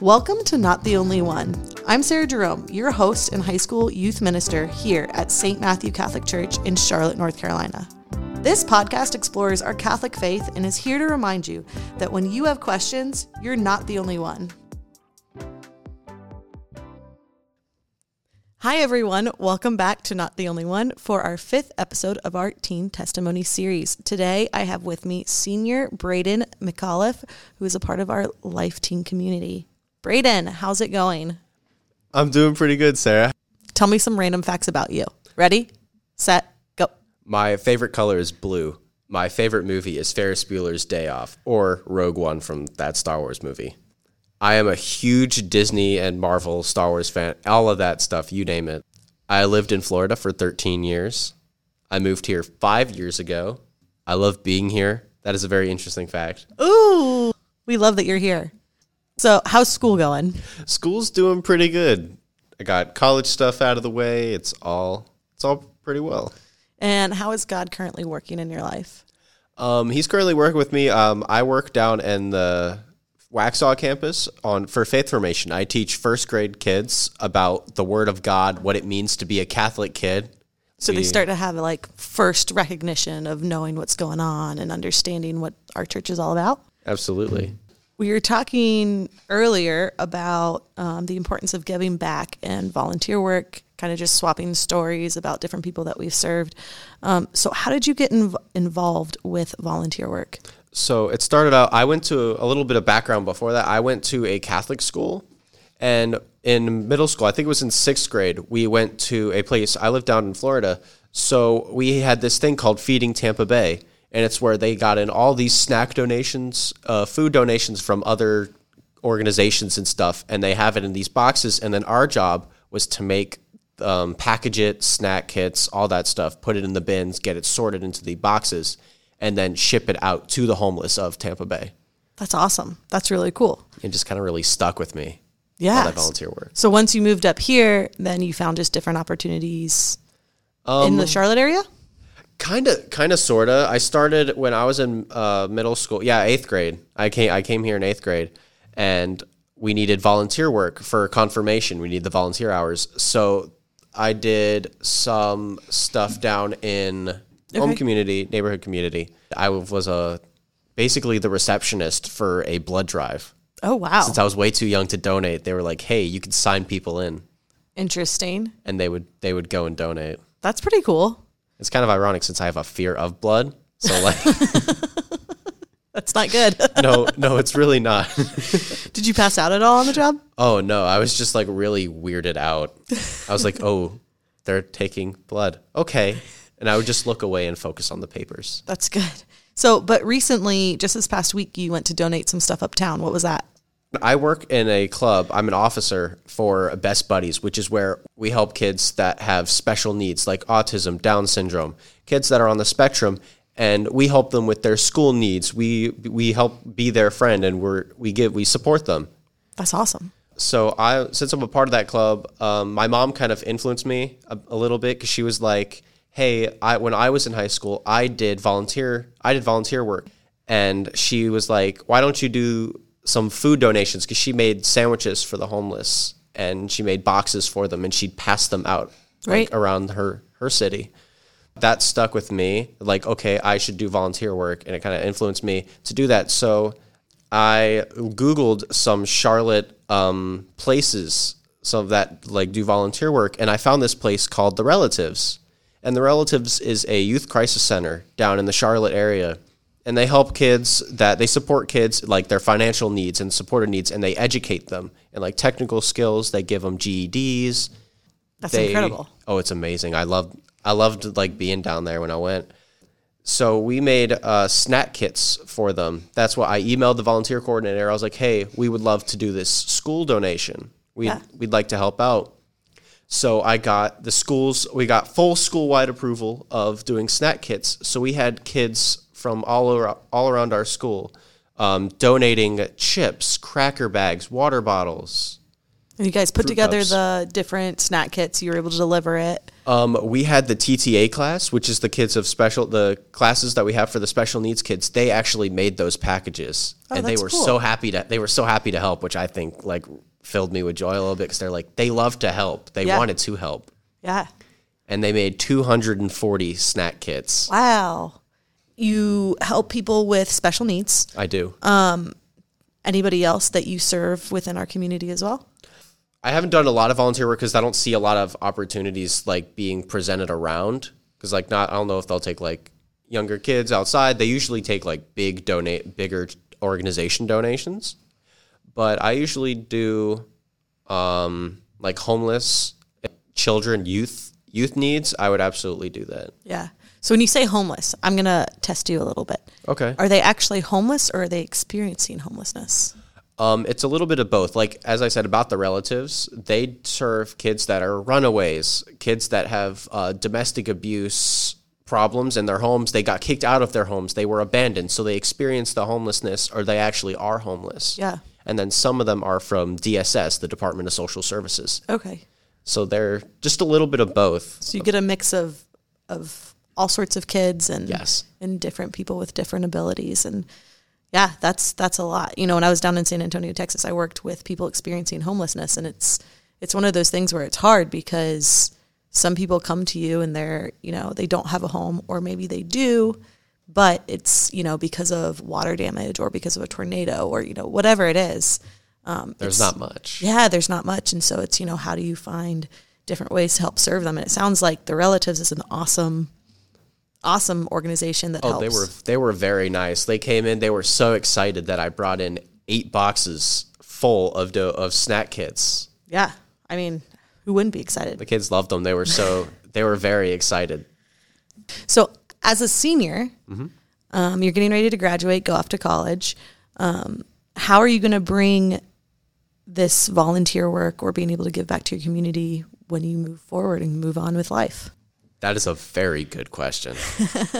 Welcome to Not the Only One. I'm Sarah Jerome, your host and high school youth minister here at St. Matthew Catholic Church in Charlotte, North Carolina. This podcast explores our Catholic faith and is here to remind you that when you have questions, you're not the only one. Hi, everyone. Welcome back to Not the Only One for our fifth episode of our Teen Testimony series. Today, I have with me senior Braden McAuliffe, who is a part of our Life Teen community. Braden, how's it going? I'm doing pretty good, Sarah. Tell me some random facts about you. Ready, set, go. My favorite color is blue. My favorite movie is Ferris Bueller's Day Off or Rogue One from that Star Wars movie. I am a huge Disney and Marvel Star Wars fan, all of that stuff, you name it. I lived in Florida for 13 years. I moved here five years ago. I love being here. That is a very interesting fact. Ooh, we love that you're here. So, how's school going? School's doing pretty good. I got college stuff out of the way. It's all it's all pretty well. And how is God currently working in your life? Um, he's currently working with me. Um, I work down in the Waxhaw campus on for faith formation. I teach first grade kids about the Word of God, what it means to be a Catholic kid. So they start to have like first recognition of knowing what's going on and understanding what our church is all about. Absolutely. We were talking earlier about um, the importance of giving back and volunteer work, kind of just swapping stories about different people that we've served. Um, so, how did you get inv- involved with volunteer work? So it started out. I went to a little bit of background before that. I went to a Catholic school, and in middle school, I think it was in sixth grade, we went to a place. I lived down in Florida, so we had this thing called Feeding Tampa Bay, and it's where they got in all these snack donations, uh, food donations from other organizations and stuff, and they have it in these boxes. And then our job was to make um, package it, snack kits, all that stuff, put it in the bins, get it sorted into the boxes, and then ship it out to the homeless of Tampa Bay. That's awesome. That's really cool. It just kind of really stuck with me. Yeah. That volunteer work. So once you moved up here, then you found just different opportunities in Um, the Charlotte area. Kind of, kind of, sorta. I started when I was in uh, middle school. Yeah, eighth grade. I came, I came here in eighth grade, and we needed volunteer work for confirmation. We need the volunteer hours, so I did some stuff down in home community, neighborhood community. I was a basically the receptionist for a blood drive. Oh wow, Since I was way too young to donate, they were like, "Hey, you can sign people in," interesting. and they would they would go and donate. That's pretty cool. It's kind of ironic since I have a fear of blood. So like, That's not good. no, no, it's really not. Did you pass out at all on the job? oh no, I was just like really weirded out. I was like, oh, they're taking blood. Okay, and I would just look away and focus on the papers. That's good. So, but recently, just this past week, you went to donate some stuff uptown. What was that? I work in a club. I'm an officer for Best Buddies, which is where we help kids that have special needs like autism, Down syndrome, kids that are on the spectrum, and we help them with their school needs. We we help be their friend, and we're we give we support them. That's awesome. so I since I'm a part of that club, um, my mom kind of influenced me a, a little bit because she was like, "Hey, I when I was in high school, I did volunteer I did volunteer work," and she was like, "Why don't you do some food donations?" Because she made sandwiches for the homeless and she made boxes for them and she'd pass them out Right. like, around her her city. That stuck with me. Like, okay, I should do volunteer work, and it kind of influenced me to do that. So I googled some Charlotte um, places, some that like do volunteer work, and I found this place called the Relatives. And the Relatives is a youth crisis center down in the Charlotte area, and they help kids that they support kids like their financial needs and supported needs, and they educate them and like technical skills. They give them GEDs. That's They- incredible. Oh, it's amazing. I loved I loved like being down there when I went. So we made uh, snack kits for them. That's what I emailed the volunteer coordinator. I was like, "Hey, we would love to do this school donation. We Yeah. we'd like to help out." So I got the schools. We got full school wide approval of doing snack kits. So we had kids from all around, all around our school um, donating chips, cracker bags, water bottles. And you guys put together cups. the different snack kits. You were able to deliver it. Um, we had the TTA class, which is the kids of special, the classes that we have for the special needs kids. They actually made those packages, Oh, and they were cool. so happy to. They were so happy to help, which I think like filled me with joy a little bit because they're like they love to help. They Yeah. wanted to help, Yeah. and they made 240 snack kits. Wow. You help people with special needs. I do. Um, anybody else that you serve within our community as well? I haven't done a lot of volunteer work because I don't see a lot of opportunities like being presented around. Because like not, I don't know if they'll take like younger kids outside. They usually take like big donate, bigger organization donations. But I usually do um, like homeless children, youth, youth needs. I would absolutely do that. Yeah. So when you say homeless, I'm going to test you a little bit. Okay. Are they actually homeless or are they experiencing homelessness? Um, it's a little bit of both. Like as I said about the relatives, they serve kids that are runaways, kids that have uh, domestic abuse problems in their homes. They got kicked out of their homes. They were abandoned, so they experience the homelessness, or they actually are homeless. Yeah. And then some of them are from DSS, the Department of Social Services. Okay. So they're just a little bit of both. So you get a mix of of all sorts of kids and Yes. and different people with different abilities and yeah, that's that's a lot. You know, when I was down in San Antonio, Texas, I worked with people experiencing homelessness and it's it's one of those things where it's hard because some people come to you and they're, you know, they don't have a home or maybe they do, but it's, you know, because of water damage or because of a tornado or, you know, whatever it is. Um, There's not much. yeah, there's not much. And so it's, you know, how do you find different ways to help serve them? And it sounds like the relatives is an awesome, awesome organization that Oh, helps. they were they were very nice. They came in. They were so excited that I brought in eight boxes full of do- of snack kits. yeah. I mean, who wouldn't be excited? The kids loved them. They were so they were very excited. So as a senior, Mm-hmm. um, you're getting ready to graduate, go off to college. Um, how are you going to bring this volunteer work or being able to give back to your community when you move forward and move on with life? That is a very good question. Have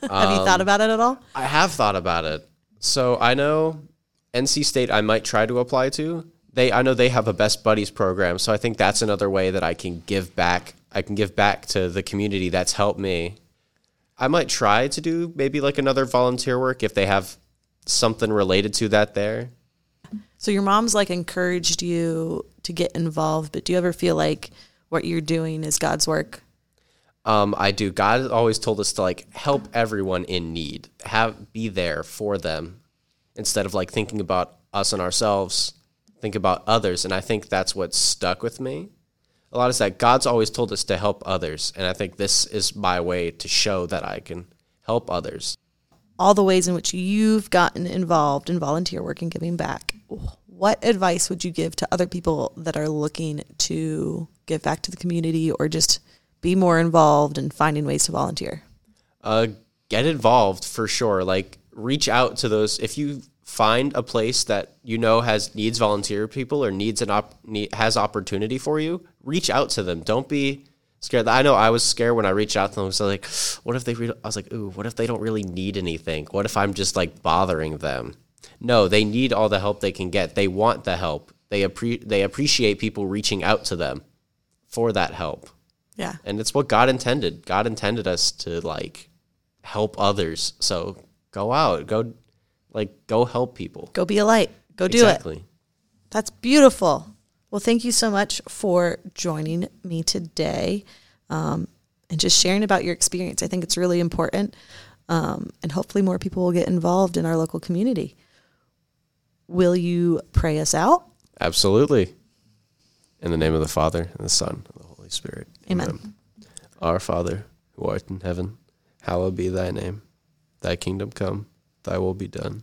you Um, thought about it at all? I have thought about it. So I know NC State I might try to apply to. They I know they have a best buddies program, so I think that's another way that I can give back. I can give back to the community that's helped me. I might try to do maybe like another volunteer work if they have something related to that there. So your mom's like encouraged you to get involved, but do you ever feel like what you're doing is God's work? Um, I do. God always told us to like help everyone in need, have be there for them, instead of like thinking about us and ourselves. Think about others, and I think that's what stuck with me. A lot is that God's always told us to help others, and I think this is my way to show that I can help others. All the ways in which you've gotten involved in volunteer work and giving back. What advice would you give to other people that are looking to give back to the community or just be more involved in finding ways to volunteer? uh, get involved for sure. Like reach out to those if you find a place that you know has needs volunteer people or needs an op need, has opportunity for you. Reach out to them. Don't be scared. I know I was scared when I reached out to them. So like, what if they? Re-? I was like, ooh, what if they don't really need anything? What if I'm just like bothering them? No, they need all the help they can get. They want the help. They appre- they appreciate people reaching out to them for that help Yeah. and it's what God intended. God intended us to like help others. So go out, go like go help people. Go be a light. Go do it. exactly. That's beautiful. Well, thank you so much for joining me today um, and just sharing about your experience. I think it's really important. Um, and hopefully, more people will get involved in our local community. Will you pray us out? Absolutely. In the name of the Father and the Son and the Holy Spirit. Amen. Our Father, who art in heaven, hallowed be thy name. Thy kingdom come, thy will be done,